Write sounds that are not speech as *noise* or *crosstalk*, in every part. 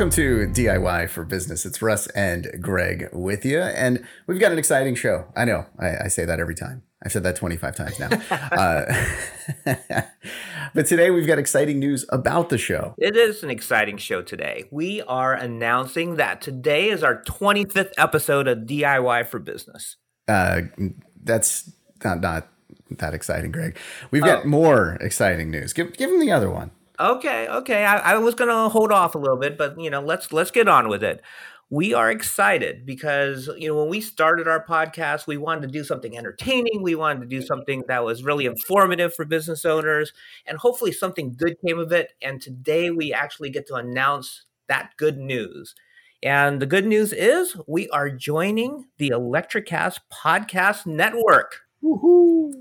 Welcome to DIY for Business. It's Russ and Greg with you, and we've got an exciting show. I know I, I say that every time. I've said that 25 times now. *laughs* uh, *laughs* but today we've got exciting news about the show. It is an exciting show today. We are announcing that today is our 25th episode of DIY for Business. Uh, that's not, not that exciting, Greg. We've got oh. more exciting news. Give, give him the other one. Okay, okay. I, I was gonna hold off a little bit, but you know, let's let's get on with it. We are excited because you know when we started our podcast, we wanted to do something entertaining. We wanted to do something that was really informative for business owners, and hopefully something good came of it. And today we actually get to announce that good news. And the good news is we are joining the ElectraCast Podcast Network. Woohoo!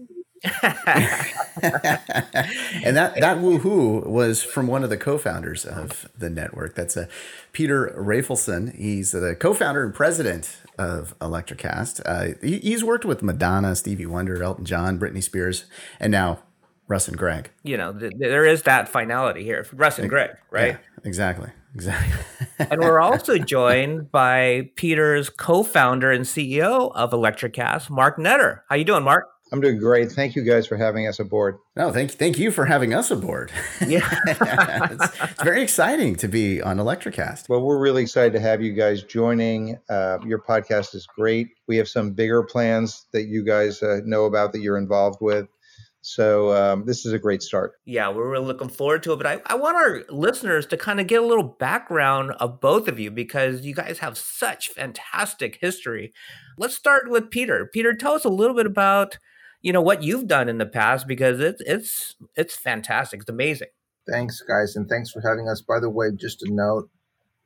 And that that woohoo was from one of the co-founders of the network. That's a uh, Peter Rafelson. He's the co-founder and president of ElectraCast. Uh, he, he's worked with Madonna, Stevie Wonder, Elton John, Britney Spears, and now Russ and Greg. You know, th- there is that finality here, Russ and Greg, right? Yeah, exactly. Exactly. *laughs* and we're also joined by Peter's co-founder and CEO of ElectraCast, Mark Netter. How you doing, Mark? I'm doing great. Thank you guys for having us aboard. No, thank thank you for having us aboard. *laughs* Yeah, it's, it's, very exciting to be on ElectraCast. Well, we're really excited to have you guys joining. Uh, your podcast is great. We have some bigger plans that you guys uh, know about that you're involved with. So um, this is a great start. Yeah, we're really looking forward to it. But I, I want our listeners to kind of get a little background of both of you because you guys have such fantastic history. Let's start with Peter. Peter, tell us a little bit about you know what you've done in the past because it's it's it's fantastic. It's amazing. Thanks, guys, and thanks for having us. By the way, just a note: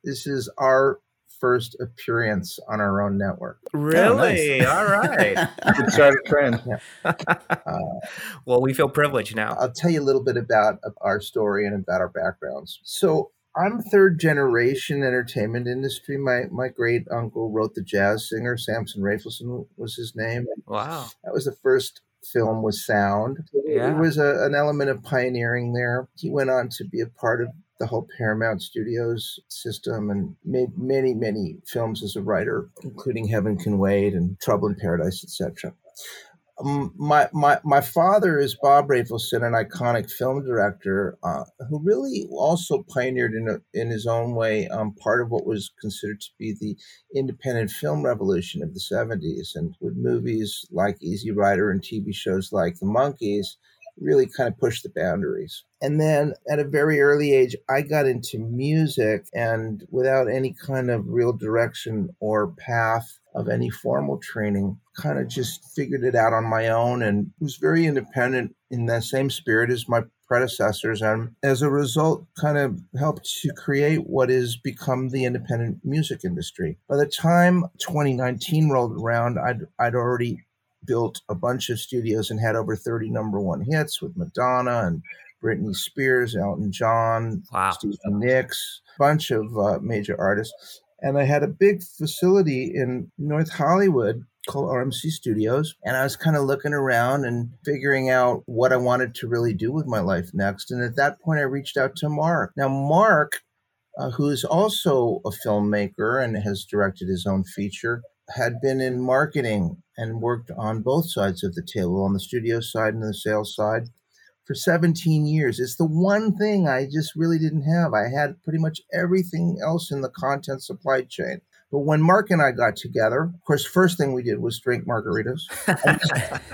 this is our first appearance on our own network. Really? Oh, nice. All right. *laughs* Good start a trend. Yeah. Uh, *laughs* well, we feel privileged now. I'll tell you a little bit about our story and about our backgrounds. So, I'm third generation entertainment industry. My my great uncle wrote the jazz singer. Samson Raphaelson was his name. Wow. That was the first film with sound. Yeah. There was a, an element of pioneering there. He went on to be a part of the whole Paramount Studios system and made many, many films as a writer, including Heaven Can Wait and Trouble in Paradise, etc. My my my father is Bob Rafelson, an iconic film director uh, who really also pioneered in a, in his own way um, part of what was considered to be the independent film revolution of the '70s, and with movies like Easy Rider and TV shows like The Monkees, really kind of pushed the boundaries. And then at a very early age, I got into music, and without any kind of real direction or path of any formal training, kind of just figured it out on my own and was very independent in that same spirit as my predecessors. And as a result kind of helped to create what is become the independent music industry. By the time 2019 rolled around i'd, I'd already built a bunch of studios and had over 30 number one hits with madonna and britney spears elton john wow. stevie nicks bunch of uh, major artists and I had a big facility in North Hollywood called RMC Studios. And I was kind of looking around and figuring out what I wanted to really do with my life next. And at that point, I reached out to Mark. Now, Mark, uh, who's also a filmmaker and has directed his own feature, had been in marketing and worked on both sides of the table on the studio side and the sales side for 17 years. It's the one thing I just really didn't have. I had pretty much everything else in the content supply chain. But when Mark and I got together, of course, first thing we did was drink margaritas, and,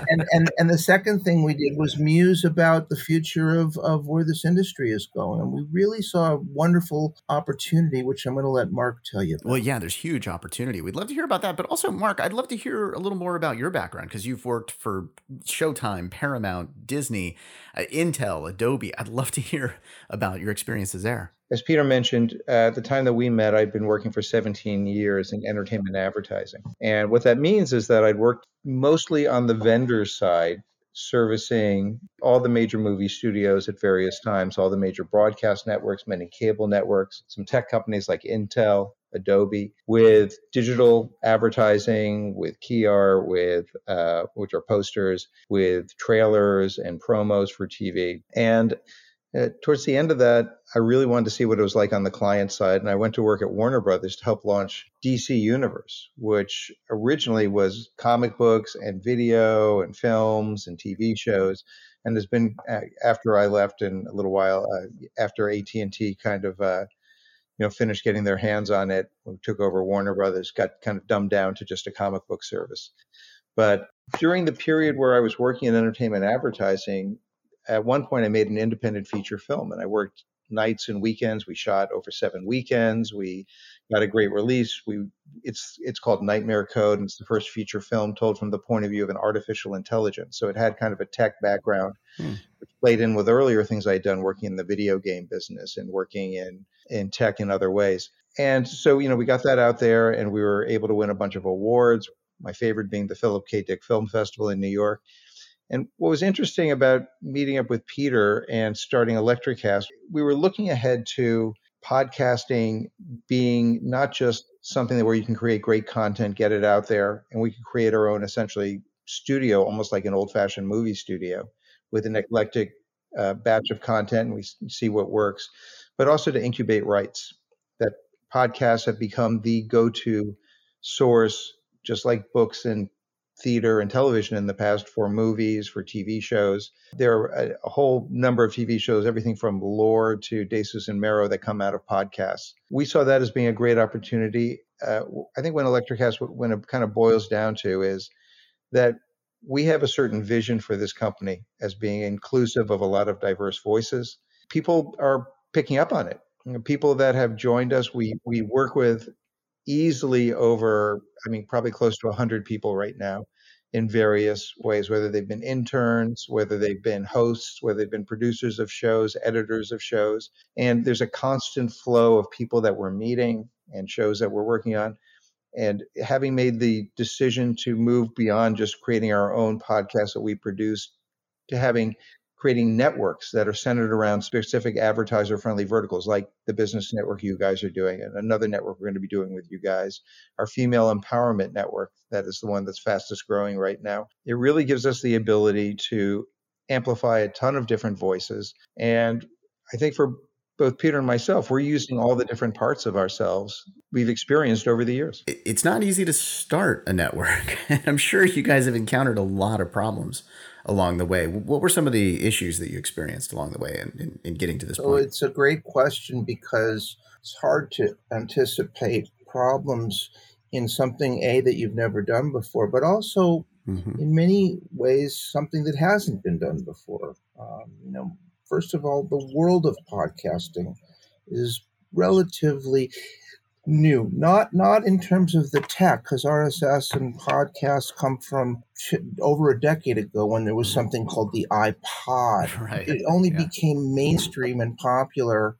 *laughs* and, and and the second thing we did was muse about the future of of where this industry is going. And we really saw a wonderful opportunity, which I'm going to let Mark tell you. About. Well, yeah, there's huge opportunity. We'd love to hear about that, but also, Mark, I'd love to hear a little more about your background because you've worked for Showtime, Paramount, Disney, uh, Intel, Adobe. I'd love to hear about your experiences there as Peter mentioned, uh, at the time that we met, I'd been working for 17 years in entertainment advertising. And what that means is that I'd worked mostly on the vendor side, servicing all the major movie studios at various times, all the major broadcast networks, many cable networks, some tech companies like Intel, Adobe, with digital advertising, with key art, with uh, which are posters, with trailers and promos for TV. And uh, towards the end of that, I really wanted to see what it was like on the client side. And I went to work at Warner Brothers to help launch DC Universe, which originally was comic books and video and films and TV shows. And has been after I left in a little while, uh, after AT and T kind of, uh, you know, finished getting their hands on it, took over Warner Brothers, got kind of dumbed down to just a comic book service. But during the period where I was working in entertainment advertising, at one point I made an independent feature film and I worked nights and weekends. We shot over seven weekends. We got a great release. We it's it's called Nightmare Code and it's the first feature film told from the point of view of an artificial intelligence. So it had kind of a tech background, hmm. which played in with earlier things I'd done working in the video game business and working in in tech in other ways. And so, you know, we got that out there and we were able to win a bunch of awards. My favorite being the Philip K. Dick Film Festival in New York. And what was interesting about meeting up with Peter and starting ElectraCast, we were looking ahead to podcasting being not just something where you can create great content, get it out there, and we could create our own essentially studio, almost like an old fashioned movie studio with an eclectic uh, batch of content and we see what works, but also to incubate rights. That podcasts have become the go to source, just like books and theater and television in the past for movies, for TV shows. There are a, a, whole number of TV shows, everything from Lore to Desus and Mero, that come out of podcasts. We saw that as being a great opportunity. Uh, I think when ElectraCast, when it kind of boils down to, is that we have a certain vision for this company as being inclusive of a lot of diverse voices. People are picking up on it. People that have joined us, we we work with easily over, I mean, probably close to 100 people right now in various ways, whether they've been interns, whether they've been hosts, whether they've been producers of shows, editors of shows. And there's a constant flow of people that we're meeting and shows that we're working on. And having made the decision to move beyond just creating our own podcast that we produce to having creating networks that are centered around specific advertiser friendly verticals like the business network you guys are doing and another network we're going to be doing with you guys our female empowerment network that is the one that's fastest growing right now. It really gives us the ability to amplify a ton of different voices. And i think for both Peter and myself, we're using all the different parts of ourselves we've experienced over the years. It's not easy to start a network. *laughs* I'm sure you guys have encountered a lot of problems along the way. What were some of the issues that you experienced along the way in, in, in getting to this so point? It's a great question because it's hard to anticipate problems in something a that you've never done before, but also mm-hmm. in many ways something that hasn't been done before. Um, you know, first of all, the world of podcasting is relatively new not not in terms of the tech because rss and podcasts come from over a decade ago when there was something called the ipod *laughs* right. it only yeah. became mainstream and popular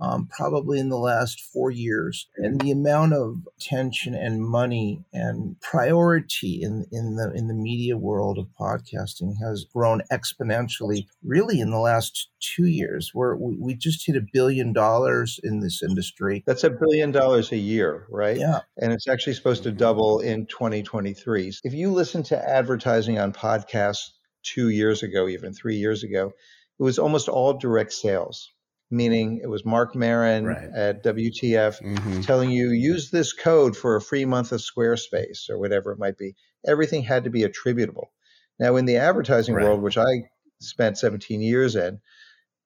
um, probably in the last four years. And the amount of attention and money and priority in, in the in the media world of podcasting has grown exponentially really in the last two years where we, we just hit a billion dollars in this industry. That's a billion dollars a year, right? Yeah. And it's actually supposed to double in 2023. If you listen to advertising on podcasts two years ago, even three years ago, it was almost all direct sales meaning it was Marc Maron right. at WTF mm-hmm. telling you use this code for a free month of Squarespace or whatever it might be. Everything had to be attributable. Now, in the advertising right. world, which I spent 17 years in,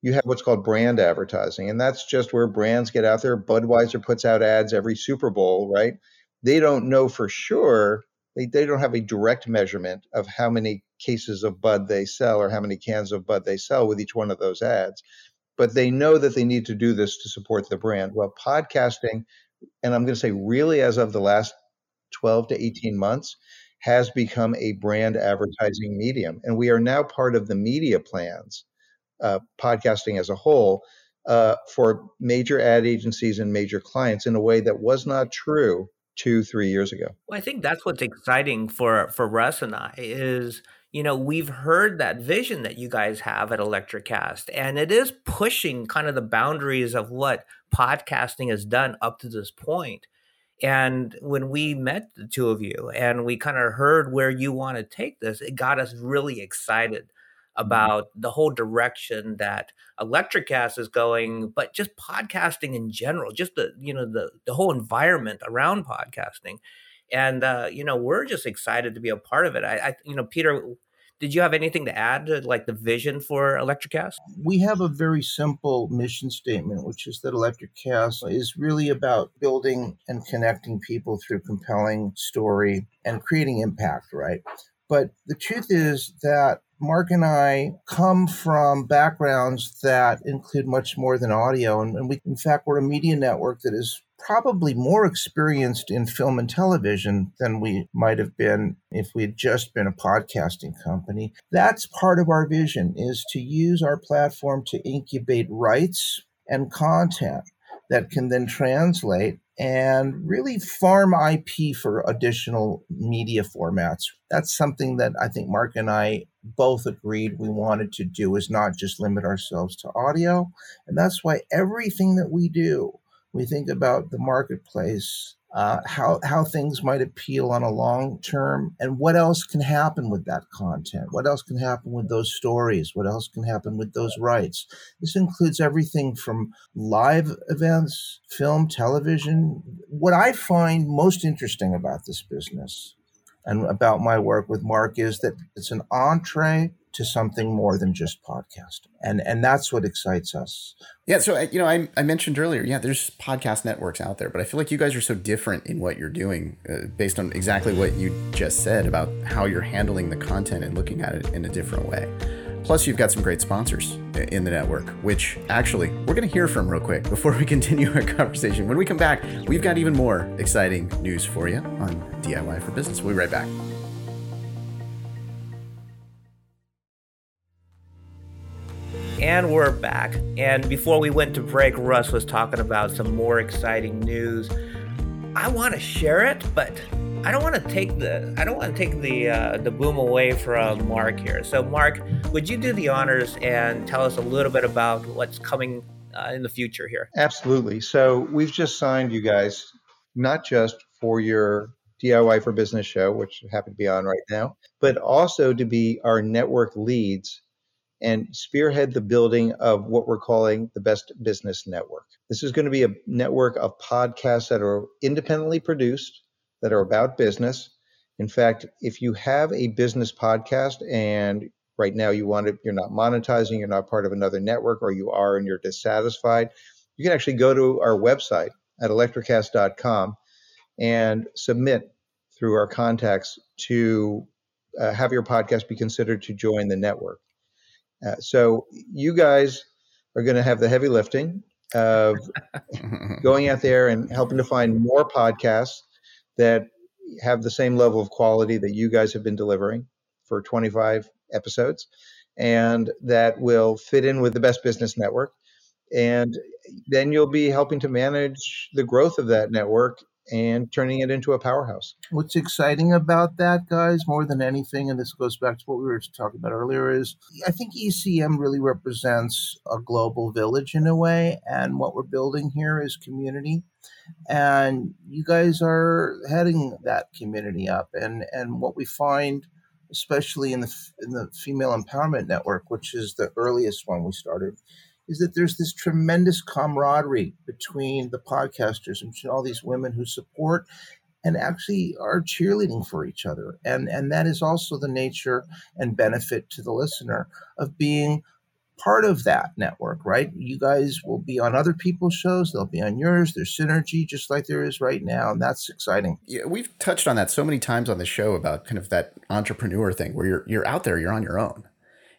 you have what's called brand advertising, and that's just where brands get out there. Budweiser puts out ads every Super Bowl, right? They don't know for sure. They, they don't have a direct measurement of how many cases of Bud they sell or how many cans of Bud they sell with each one of those ads but they know that they need to do this to support the brand. Well, podcasting, and I'm going to say really as of the last 12 to 18 months, has become a brand advertising medium. And we are now part of the media plans, uh, podcasting as a whole, uh, for major ad agencies and major clients in a way that was not true two, three years ago. Well, I think that's what's exciting for for Russ and I is you know, we've heard that vision that you guys have at ElectraCast, and it is pushing kind of the boundaries of what podcasting has done up to this point. And when we met the two of you and we kind of heard where you want to take this, it got us really excited mm-hmm. about the whole direction that ElectraCast is going, but just podcasting in general, just the you know the the whole environment around podcasting, and uh, you know we're just excited to be a part of it. I, I you know Peter, did you have anything to add to like the vision for ElectraCast? We have a very simple mission statement, which is that ElectraCast is really about building and connecting people through compelling story and creating impact, right? But the truth is that Mark and I come from backgrounds that include much more than audio. And, and we, in fact, we're a media network that is probably more experienced in film and television than we might have been if we had just been a podcasting company. That's part of our vision is to use our platform to incubate rights and content that can then translate and really farm IP for additional media formats. That's something that I think Mark and I both agreed we wanted to do is not just limit ourselves to audio. And that's why everything that we do, we think about the marketplace uh, how how things might appeal on a long term, and what else can happen with that content. What else can happen with those stories? What else can happen with those rights? This includes everything from live events, film, television. What I find most interesting about this business and about my work with Mark is that it's an entree to something more than just podcasting. And and that's what excites us. Yeah, so you know, I, I mentioned earlier, yeah, there's podcast networks out there, but I feel like you guys are so different in what you're doing uh, based on exactly what you just said about how you're handling the content and looking at it in a different way. Plus, you've got some great sponsors in the network, which actually we're going to hear from real quick *laughs* before we continue our conversation. When we come back, we've got even more exciting news for you on DIY for Business. We'll be right back. And we're back. And before we went to break, Russ was talking about some more exciting news. I want to share it, but I don't want to take the I don't want to take the uh, the boom away from Mark here. So, Mark, would you do the honors and tell us a little bit about what's coming uh, in the future here? Absolutely. So, we've just signed you guys not just for your DIY for Business show, which happen to be on right now, but also to be our network leads and spearhead the building of what we're calling the best business network. This is going to be a network of podcasts that are independently produced, that are about business. In fact, if you have a business podcast and right now you want to, you're not monetizing, you're not part of another network, or you are and you're dissatisfied, you can actually go to our website at electracast.com and submit through our contacts to uh, have your podcast be considered to join the network. Uh, so you guys are going to have the heavy lifting of *laughs* going out there and helping to find more podcasts that have the same level of quality that you guys have been delivering for 25 episodes and that will fit in with the best business network. And then you'll be helping to manage the growth of that network and turning it into a powerhouse. What's exciting about that, guys, more than anything, and this goes back to what we were talking about earlier, is I think ECM really represents a global village in a way. And what we're building here is community. And you guys are heading that community up. And, and what we find, especially in the, in the Female Empowerment Network, which is the earliest one we started, is that there's this tremendous camaraderie between the podcasters and all these women who support and actually are cheerleading for each other. And and that is also the nature and benefit to the listener of being part of that network, right? You guys will be on other people's shows, they'll be on yours. There's synergy just like there is right now, and that's exciting. Yeah, we've touched on that so many times on the show about kind of that entrepreneur thing where you're you're out there, you're on your own.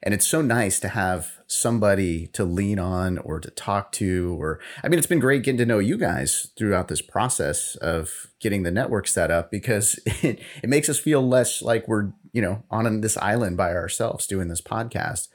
And it's so nice to have somebody to lean on or to talk to. Or, I mean, it's been great getting to know you guys throughout this process of getting the network set up because *laughs* it, it makes us feel less like we're, you know, on this island by ourselves doing this podcast.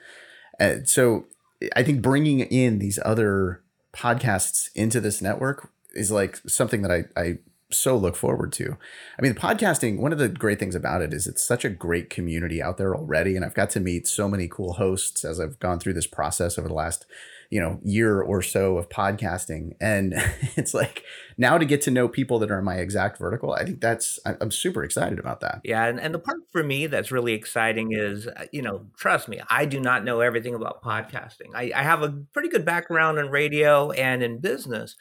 And so I think bringing in these other podcasts into this network is like something that I, I so look forward to. I mean, podcasting, one of the great things about it is it's such a great community out there already. And I've got to meet so many cool hosts as I've gone through this process over the last, you know, year or so of podcasting. And *laughs* it's like now to get to know people that are in my exact vertical, I think that's, I'm super excited about that. Yeah. And, and the part for me that's really exciting is, uh, you know, trust me, I do not know everything about podcasting. I, I have a pretty good background in radio and in business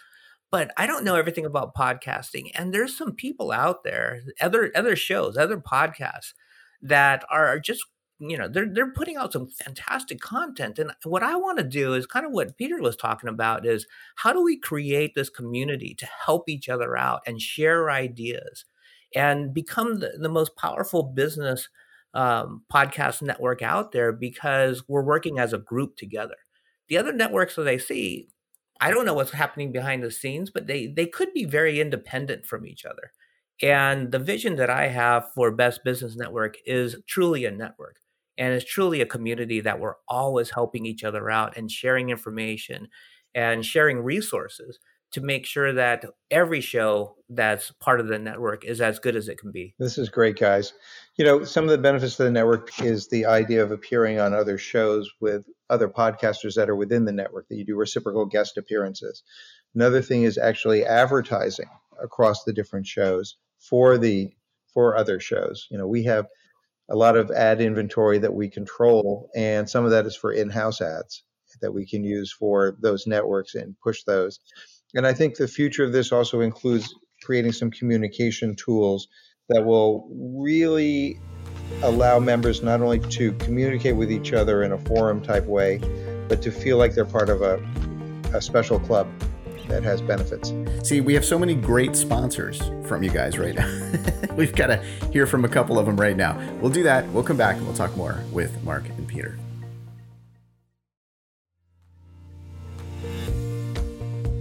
but I don't know everything about podcasting. And there's some people out there, other other shows, other podcasts that are just you know they're they're putting out some fantastic content and what i want to do is kind of what peter was talking about is how do we create this community to help each other out and share ideas and become the, the most powerful business um, podcast network out there because we're working as a group together the other networks that i see I don't know what's happening behind the scenes, but they they could be very independent from each other. And the vision that I have for Best Business Network is truly a network. And it's truly a community that we're always helping each other out and sharing information and sharing resources to make sure that every show that's part of the network is as good as it can be. This is great, guys. You know, some of the benefits of the network is the idea of appearing on other shows with other podcasters that are within the network, that you do reciprocal guest appearances. Another thing is actually advertising across the different shows for the for other shows. You know, we have a lot of ad inventory that we control, and some of that is for in-house ads that we can use for those networks and push those. And I think the future of this also includes creating some communication tools that will really allow members not only to communicate with each other in a forum type way, but to feel like they're part of a, a special club that has benefits. See, we have so many great sponsors from you guys right now. *laughs* We've got to hear from a couple of them right now. We'll do that. We'll come back and we'll talk more with Mark and Peter.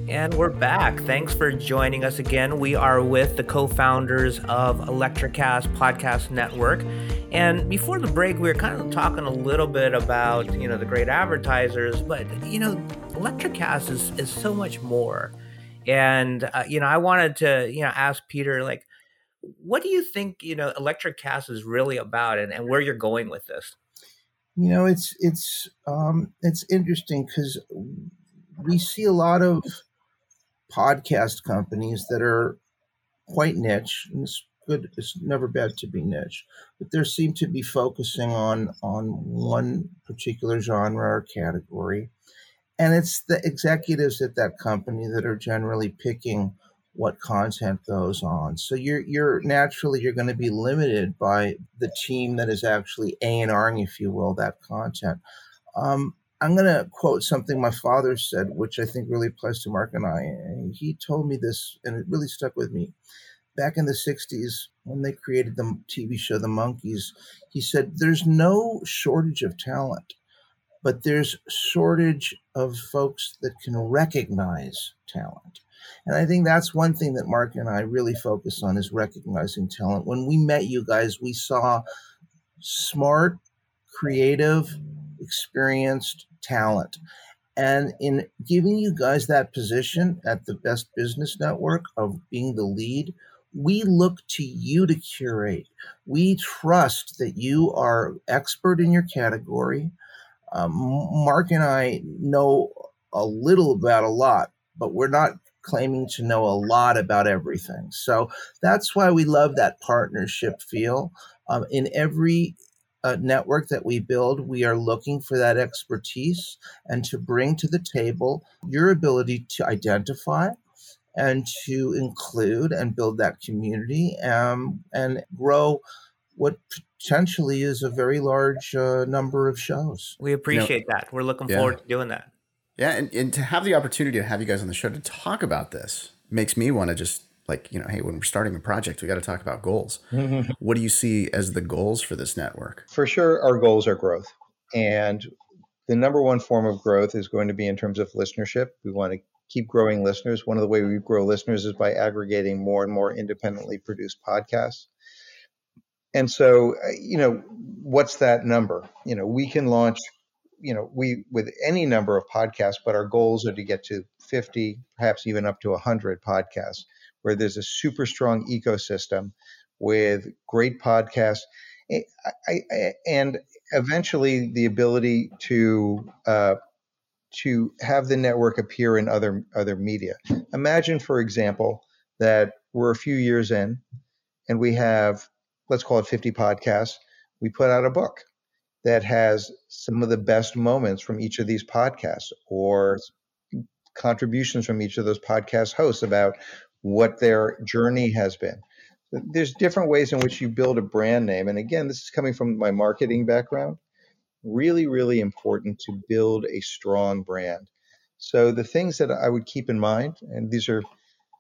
And we're back. Thanks for joining us again. We are with the co founders of ElectraCast Podcast Network. And before the break, we were kind of talking a little bit about, you know, the great advertisers, but, you know, ElectraCast is, is so much more. And, uh, you know, I wanted to, you know, ask Peter, like, what do you think, you know, ElectraCast is really about and, and where you're going with this? You know, it's, it's, um, it's interesting because we see a lot of podcast companies that are quite niche. Good. It's never bad to be niche, but there seem to be focusing on on one particular genre or category, and it's the executives at that company that are generally picking what content goes on. So you're you're naturally you're going to be limited by the team that is actually A and R'ing, if you will, that content. Um, I'm going to quote something my father said, which I think really applies to Mark and I. He told me this, and it really stuck with me. Back in the 60s, when they created the TV show The Monkees, he said, There's no shortage of talent, but there's shortage of folks that can recognize talent. And I think that's one thing that Mark and I really focus on is recognizing talent. When we met you guys, we saw smart, creative, experienced talent. And in giving you guys that position at the Best Business Network of being the lead, we look to you to curate. We trust that you are expert in your category. Um, Mark and I know a little about a lot, but we're not claiming to know a lot about everything. So that's why we love that partnership feel. Um, in every uh, network that we build, we are looking for that expertise and to bring to the table your ability to identify and to include and build that community um, and grow what potentially is a very large uh, number of shows. We appreciate you know, that. We're looking yeah. forward to doing that. Yeah, and, and to have the opportunity to have you guys on the show to talk about this makes me want to just like you know hey when we're starting a project we got to talk about goals *laughs* what do you see as the goals for this network for sure our goals are growth and the number one form of growth is going to be in terms of listenership we want to keep growing listeners. One of the way we grow listeners is by aggregating more and more independently produced podcasts. And so uh, you know what's that number? You know we can launch you know we with any number of podcasts but our goals are to get to 50 perhaps even up to 100 podcasts where there's a super strong ecosystem with great podcasts. I, I, and eventually the ability to uh, to have the network appear in other other media. Imagine, for example, that we're a few years in and we have let's call it 50 podcasts. We put out a book that has some of the best moments from each of these podcasts or contributions from each of those podcast hosts about what their journey has been. There's different ways in which you build a brand name. And again, this is coming from my marketing background. Really, really important to build a strong brand. So the things that I would keep in mind, and these are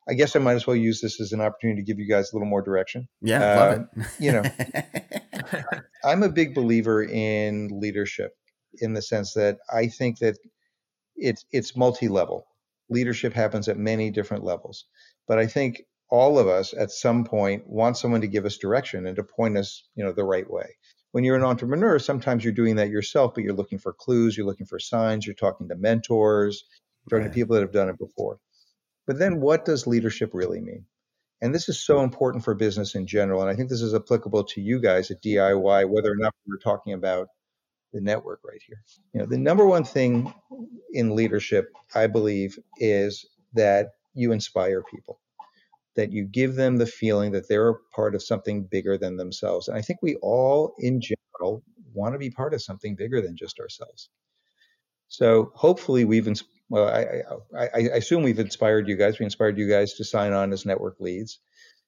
I guess I might as well use this as an opportunity to give you guys a little more direction. Yeah, uh, love it. you know, *laughs* I'm a big believer in leadership in the sense that I think that it's it's multi-level. Leadership happens at many different levels, but I think all of us at some point want someone to give us direction and to point us, you know, the right way. When you're an entrepreneur, sometimes you're doing that yourself, but you're looking for clues, you're looking for signs, you're talking to mentors, talking right. to people that have done it before. But then what does leadership really mean? And this is so important for business in general. And I think this is applicable to you guys at DIY, whether or not we're talking about the network right here. You know, the number one thing in leadership, I believe, is that you inspire people, that you give them the feeling that they're a part of something bigger than themselves. And I think we all, in general, want to be part of something bigger than just ourselves. So hopefully we've well, I, I, I, assume we've inspired you guys. We inspired you guys to sign on as network leads,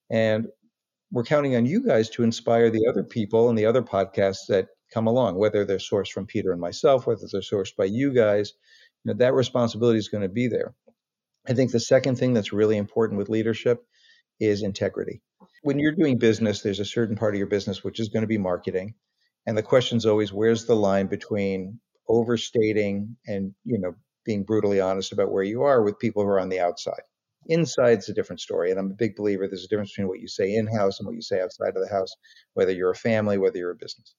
and we're counting on you guys to inspire the other people and the other podcasts that come along, whether they're sourced from Peter and myself, whether they're sourced by you guys. You know, that responsibility is going to be there. I think the second thing that's really important with leadership is integrity. When you're doing business, there's a certain part of your business which is going to be marketing. And the question is always where's the line between overstating and you know being brutally honest about where you are with people who are on the outside. Inside's a different story, and I'm a big believer there's a difference between what you say in house and what you say outside of the house, whether you're a family, whether you're a business.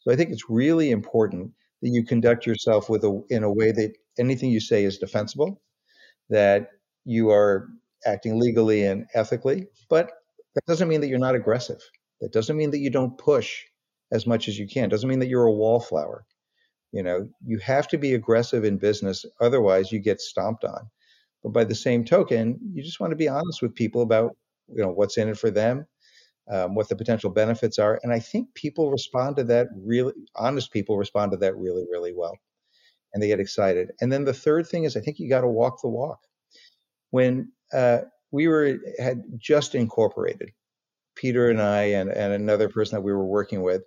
So I think it's really important that you conduct yourself with a in a way that anything you say is defensible, that you are acting legally and ethically, but that doesn't mean that you're not aggressive. That doesn't mean that you don't push as much as you can. It doesn't mean that you're a wallflower. You know, you have to be aggressive in business, otherwise you get stomped on. But by the same token, you just want to be honest with people about you know what's in it for them, um, what the potential benefits are, and I think people respond to that really. Honest people respond to that really, really well, and they get excited. And then the third thing is, I think you got to walk the walk. When uh, we were had just incorporated, Peter and I and, and another person that we were working with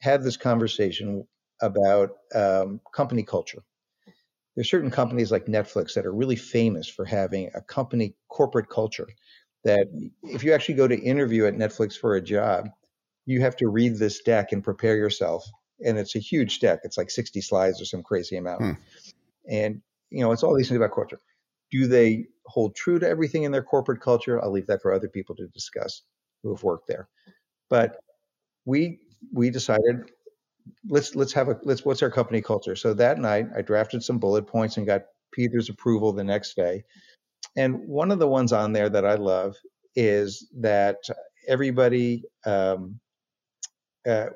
had this conversation about um, company culture. There's certain companies like Netflix that are really famous for having a company corporate culture that if you actually go to interview at Netflix for a job, you have to read this deck and prepare yourself. And it's a huge deck. It's like 60 slides or some crazy amount. Hmm. And, you know, it's all these things about culture. Do they hold true to everything in their corporate culture? I'll leave that for other people to discuss who have worked there. But we we decided let's let's have a let's what's our company culture so that night i drafted some bullet points and got peter's approval the next day and one of the ones on there that i love is that everybody um, uh,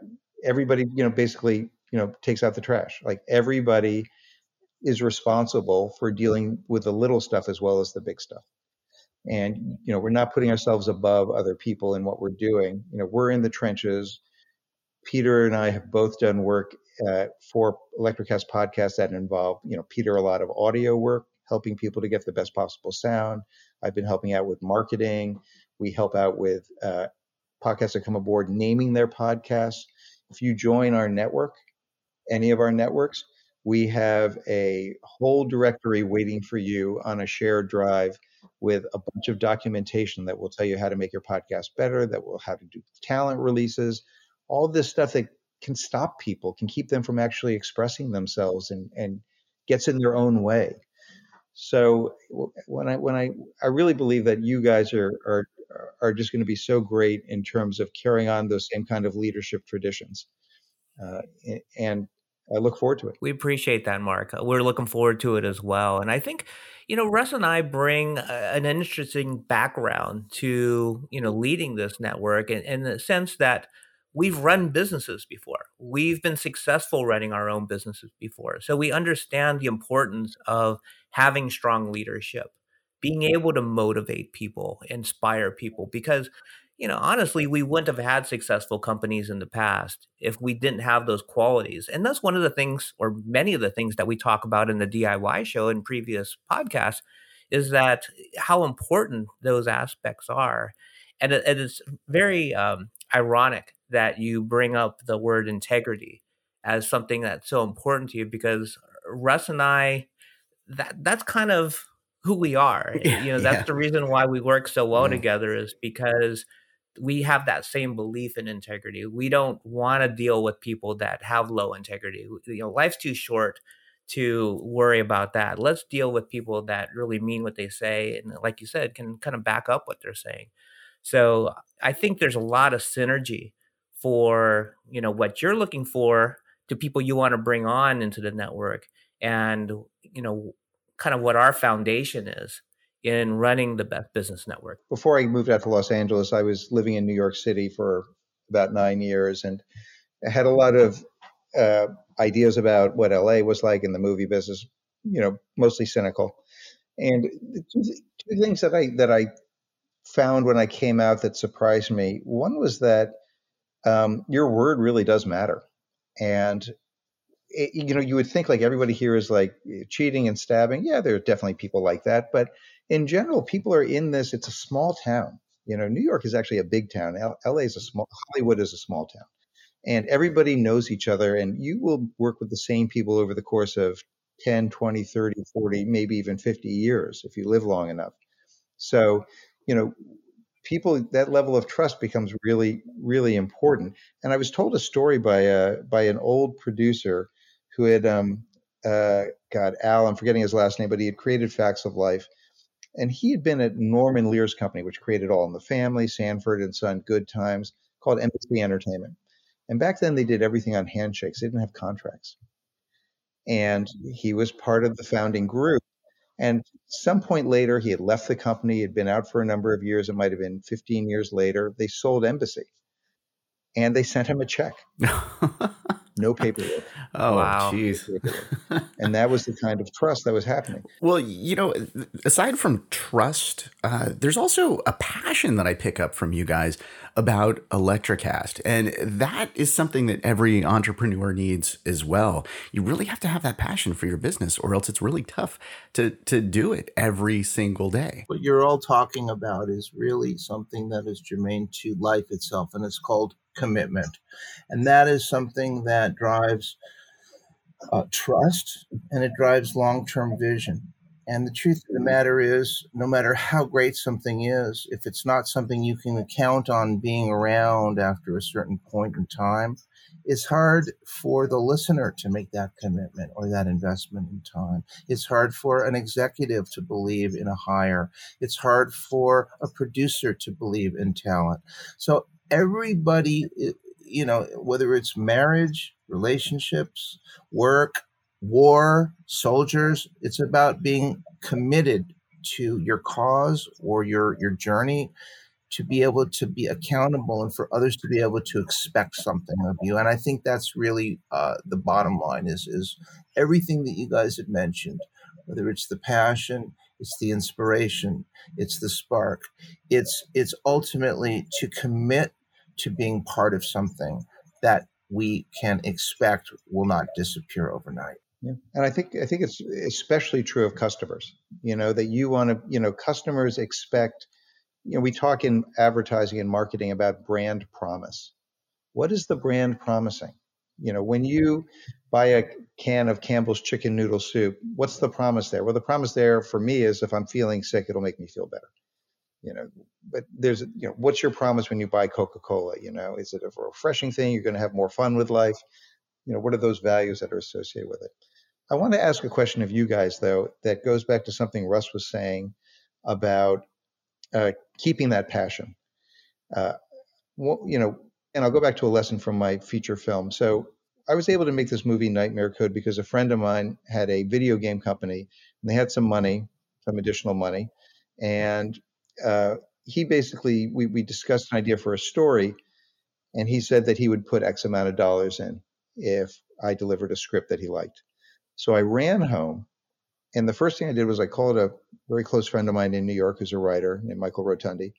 everybody you know basically you know takes out the trash like everybody is responsible for dealing with the little stuff as well as the big stuff and you know we're not putting ourselves above other people in what we're doing you know we're in the trenches Peter and I have both done work uh, for ElectraCast podcasts that involve, you know, Peter a lot of audio work, helping people to get the best possible sound. I've been helping out with marketing. We help out with uh, podcasts that come aboard naming their podcasts. If you join our network, any of our networks, we have a whole directory waiting for you on a shared drive with a bunch of documentation that will tell you how to make your podcast better, that will how to do talent releases, all this stuff that can stop people, can keep them from actually expressing themselves and, and gets in their own way. So when I when I I really believe that you guys are are are just going to be so great in terms of carrying on those same kind of leadership traditions, uh, and I look forward to it. We appreciate that, Mark. Uh, we're looking forward to it as well. And I think, you know, Russ and I bring a, an interesting background to, you know, leading this network in, in the sense that we've run businesses before. We've been successful running our own businesses before. So we understand the importance of having strong leadership, being able to motivate people, inspire people, because you know, honestly, we wouldn't have had successful companies in the past if we didn't have those qualities. And that's one of the things, or many of the things that we talk about in the DIY show in previous podcasts, is that how important those aspects are. And it, it is very um, ironic that you bring up the word integrity as something that's so important to you because Russ and I, that that's kind of who we are. *laughs* Yeah, you know, that's yeah. the reason why we work so well mm. together is because we have that same belief in integrity. We don't want to deal with people that have low integrity. You know, life's too short to worry about that. Let's deal with people that really mean what they say and like you said can kind of back up what they're saying. So, I think there's a lot of synergy for, you know, what you're looking for to people you want to bring on into the network and, you know, kind of what our foundation is in running the Best Business Network? Before I moved out to Los Angeles, I was living in New York City for about nine years and I had a lot of uh, ideas about what LA was like in the movie business, you know, mostly cynical. And two, two things that I that I found when I came out that surprised me. One was that um, your word really does matter, and it, you know you would think like everybody here is like cheating and stabbing. Yeah, there are definitely people like that, but in general, people are in this. It's a small town. You know, New York is actually a big town. L- LA is a small. Hollywood is a small town, and everybody knows each other. And you will work with the same people over the course of 10, 20, 30, 40, maybe even 50 years if you live long enough. So, you know, people that level of trust becomes really, really important. And I was told a story by a by an old producer who had um, uh, God, Al, I'm forgetting his last name, but he had created Facts of Life and he had been at Norman Lear's company, which created All in the Family, Sanford and Son, Good Times, called Embassy Entertainment. And back then they did everything on handshakes. They didn't have contracts. And he was part of the founding group. And some point later, he had left the company. He had been out for a number of years. It might have been 15 years later. They sold Embassy and they sent him a check. *laughs* no paperwork. Oh, wow. jeez. *laughs* and that was the kind of trust that was happening. Well, you know, aside from trust, uh, there's also a passion that I pick up from you guys about ElectraCast. And that is something that every entrepreneur needs as well. You really have to have that passion for your business, or else it's really tough to, to do it every single day. What you're all talking about is really something that is germane to life itself, and it's called commitment. And that is something that drives uh, trust and it drives long term vision. And the truth of the matter is, no matter how great something is, if it's not something you can count on being around after a certain point in time, it's hard for the listener to make that commitment or that investment in time. It's hard for an executive to believe in a hire. It's hard for a producer to believe in talent. So everybody, you know, whether it's marriage, relationships, work, war, soldiers, it's about being committed to your cause or your your journey to be able to be accountable and for others to be able to expect something of you. And i think that's really uh, the bottom line is is everything that you guys have mentioned whether it's the passion it's the inspiration it's the spark it's it's ultimately to commit to being part of something that we can expect will not disappear overnight. Yeah. And I think I think it's especially true of customers. You know that you want to. You know, customers expect. You know, we talk in advertising and marketing about brand promise. What is the brand promising? You know, when you buy a can of Campbell's chicken noodle soup, what's the promise there? Well, the promise there for me is if I'm feeling sick, it'll make me feel better you know but there's you know what's your promise when you buy coca-cola? You know is it a refreshing thing? You're going to have more fun with life? You know what are those values that are associated with it? I want to ask a question of you guys though that goes back to something russ was saying about uh, keeping that passion. Uh, well, you know and i'll go back to a lesson from my feature film. So I was able to make this movie Nightmare Code because a friend of mine had a video game company and they had some money, some additional money. And uh, he basically, we, we discussed an idea for a story. And he said that he would put X amount of dollars in if I delivered a script that he liked. So I ran home. And the first thing I did was I called a very close friend of mine in New York who's a writer named Michael Rotundi.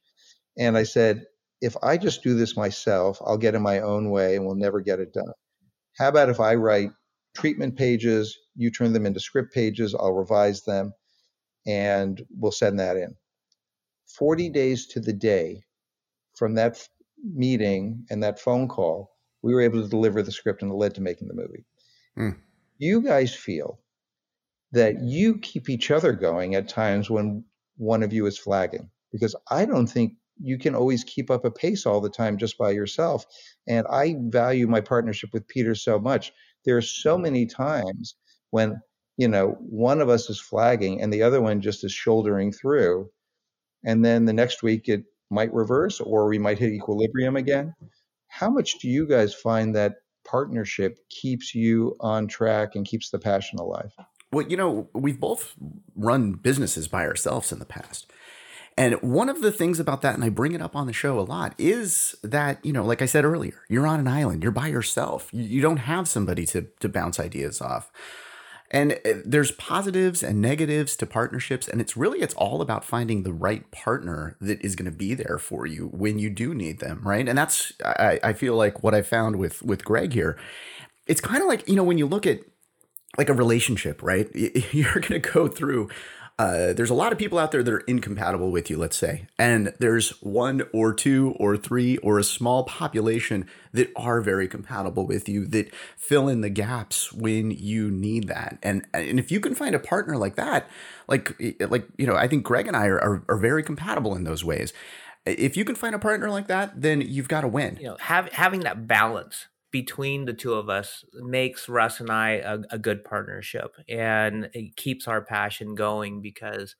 And I said, if I just do this myself, I'll get in my own way and we'll never get it done. How about if I write treatment pages, you turn them into script pages, I'll revise them, and we'll send that in. 40 days to the day from that meeting and that phone call, we were able to deliver the script and it led to making the movie. Mm. You guys feel that you keep each other going at times when one of you is flagging because I don't think you can always keep up a pace all the time just by yourself. And I value my partnership with Peter so much. There are so many times when, you know, one of us is flagging and the other one just is shouldering through. And then the next week it might reverse or we might hit equilibrium again. How much do you guys find that partnership keeps you on track and keeps the passion alive? Well, you know, we've both run businesses by ourselves in the past. And one of the things about that, and I bring it up on the show a lot, is that, you know, like I said earlier, you're on an island, you're by yourself. You, don't have somebody to, to bounce ideas off. And uh, there's positives and negatives to partnerships. And it's really, it's all about finding the right partner that is going to be there for you when you do need them. Right. And that's, I, I feel like what I found with, with Greg here, it's kind of like, you know, when you look at like a relationship, right? *laughs* You're going to go through uh, there's a lot of people out there that are incompatible with you, let's say, and there's one or two or three or a small population that are very compatible with you that fill in the gaps when you need that. And and if you can find a partner like that, like like you know, I think Greg and I are are, are very compatible in those ways. If you can find a partner like that, then you've got to win. You know, have, having that balance between the two of us makes Russ and I a, a, good partnership and it keeps our passion going because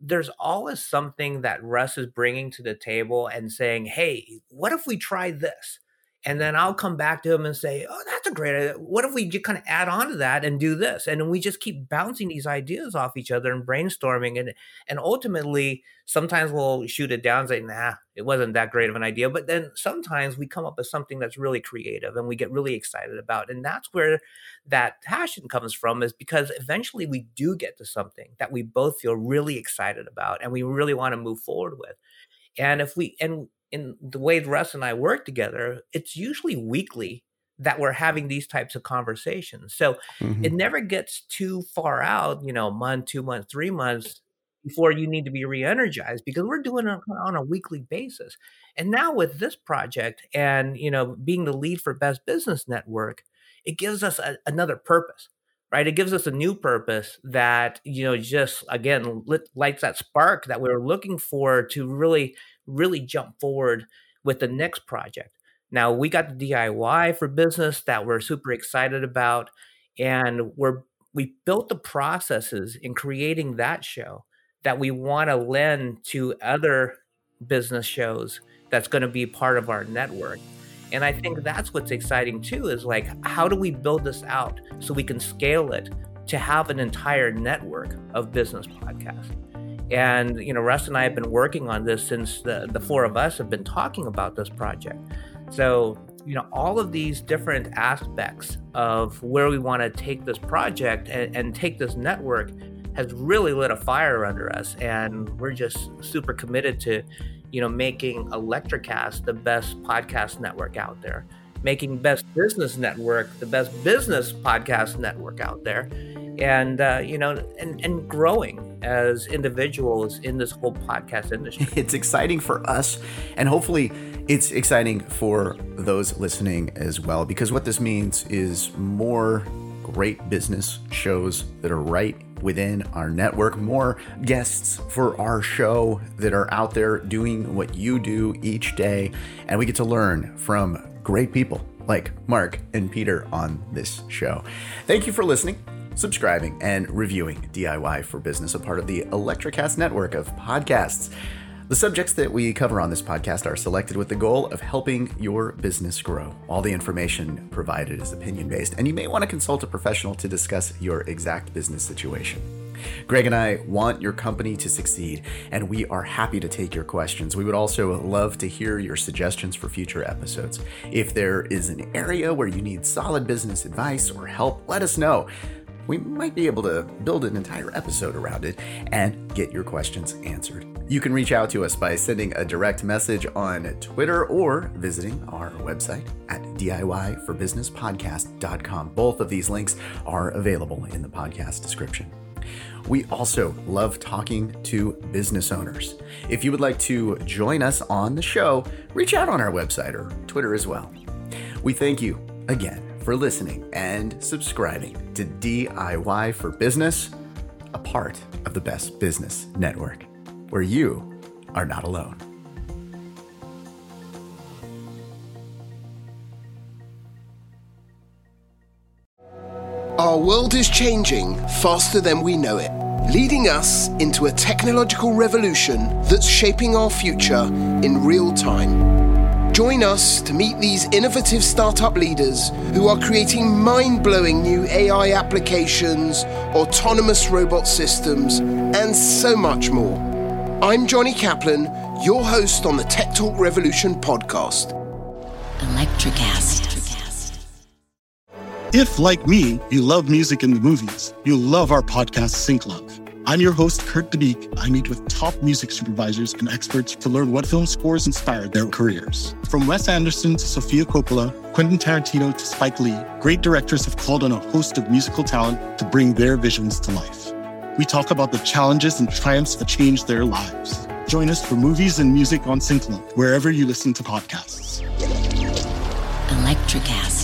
there's always something that Russ is bringing to the table and saying, Hey, what if we try this? And then I'll come back to him and say, Oh, that's a great idea. What if we just kind of add on to that and do this? And we just keep bouncing these ideas off each other and brainstorming. And and ultimately, sometimes we'll shoot it down and say, nah, it wasn't that great of an idea. But then sometimes we come up with something that's really creative and we get really excited about. And that's where that passion comes from, is because eventually we do get to something that we both feel really excited about and we really want to move forward with. And if we and in the way Russ and I work together, it's usually weekly that we're having these types of conversations. So mm-hmm. it never gets too far out, you know, month, two months, three months before you need to be re-energized because we're doing it on a weekly basis. And now with this project and, you know, being the lead for Best Business Network, it gives us a, another purpose right? It gives us a new purpose that, you know, just again lit, lights that spark that we are looking for to really really jump forward with the next project. Now we got the DIY for business that we're super excited about, and we're we built the processes in creating that show that we want to lend to other business shows that's going to be part of our network. And I think that's what's exciting too is like how do we build this out so we can scale it to have an entire network of business podcasts. And you know, Russ and I have been working on this since the, the four of us have been talking about this project. So, you know, all of these different aspects of where we want to take this project and, and take this network has really lit a fire under us. And we're just super committed to, you know, making ElectraCast the best podcast network out there, making Best Business Network the best business podcast network out there. And uh, you know and, and growing as individuals in this whole podcast industry. *laughs* It's exciting for us and hopefully it's exciting for those listening as well because what this means is more great business shows that are right within our network more guests for our show that are out there doing what you do each day and we get to learn from great people like Mark and Peter on this show. Thank you for listening subscribing, and reviewing DIY for Business, a part of the ElectraCast network of podcasts. The subjects that we cover on this podcast are selected with the goal of helping your business grow. All the information provided is opinion based, and you may want to consult a professional to discuss your exact business situation. Greg and I want your company to succeed, and we are happy to take your questions. We would also love to hear your suggestions for future episodes. If there is an area where you need solid business advice or help, let us know we might be able to build an entire episode around it and get your questions answered. You can reach out to us by sending a direct message on Twitter or visiting our website at DIYforbusinesspodcast.com. Both of these links are available in the podcast description. We also love talking to business owners. If you would like to join us on the show, reach out on our website or Twitter as well. We thank you again for listening and subscribing to DIY for Business, a part of the Best Business Network where you are not alone. Our world is changing faster than we know it, leading us into a technological revolution that's shaping our future in real time. Join us to meet these innovative startup leaders who are creating mind blowing new AI applications, autonomous robot systems, and so much more. I'm Johnny Kaplan, your host on the Tech Talk Revolution podcast. ElectraCast. If, like me, you love music and the movies, you'll love our podcast, Sync Love. I'm your host, Kurt Debeek. I meet with top music supervisors and experts to learn what film scores inspired their careers. From Wes Anderson to Sofia Coppola, Quentin Tarantino to Spike Lee, great directors have called on a host of musical talent to bring their visions to life we talk about the challenges and triumphs that changed their lives. Join us for movies and music on Synclink, wherever you listen to podcasts. ElectraCast.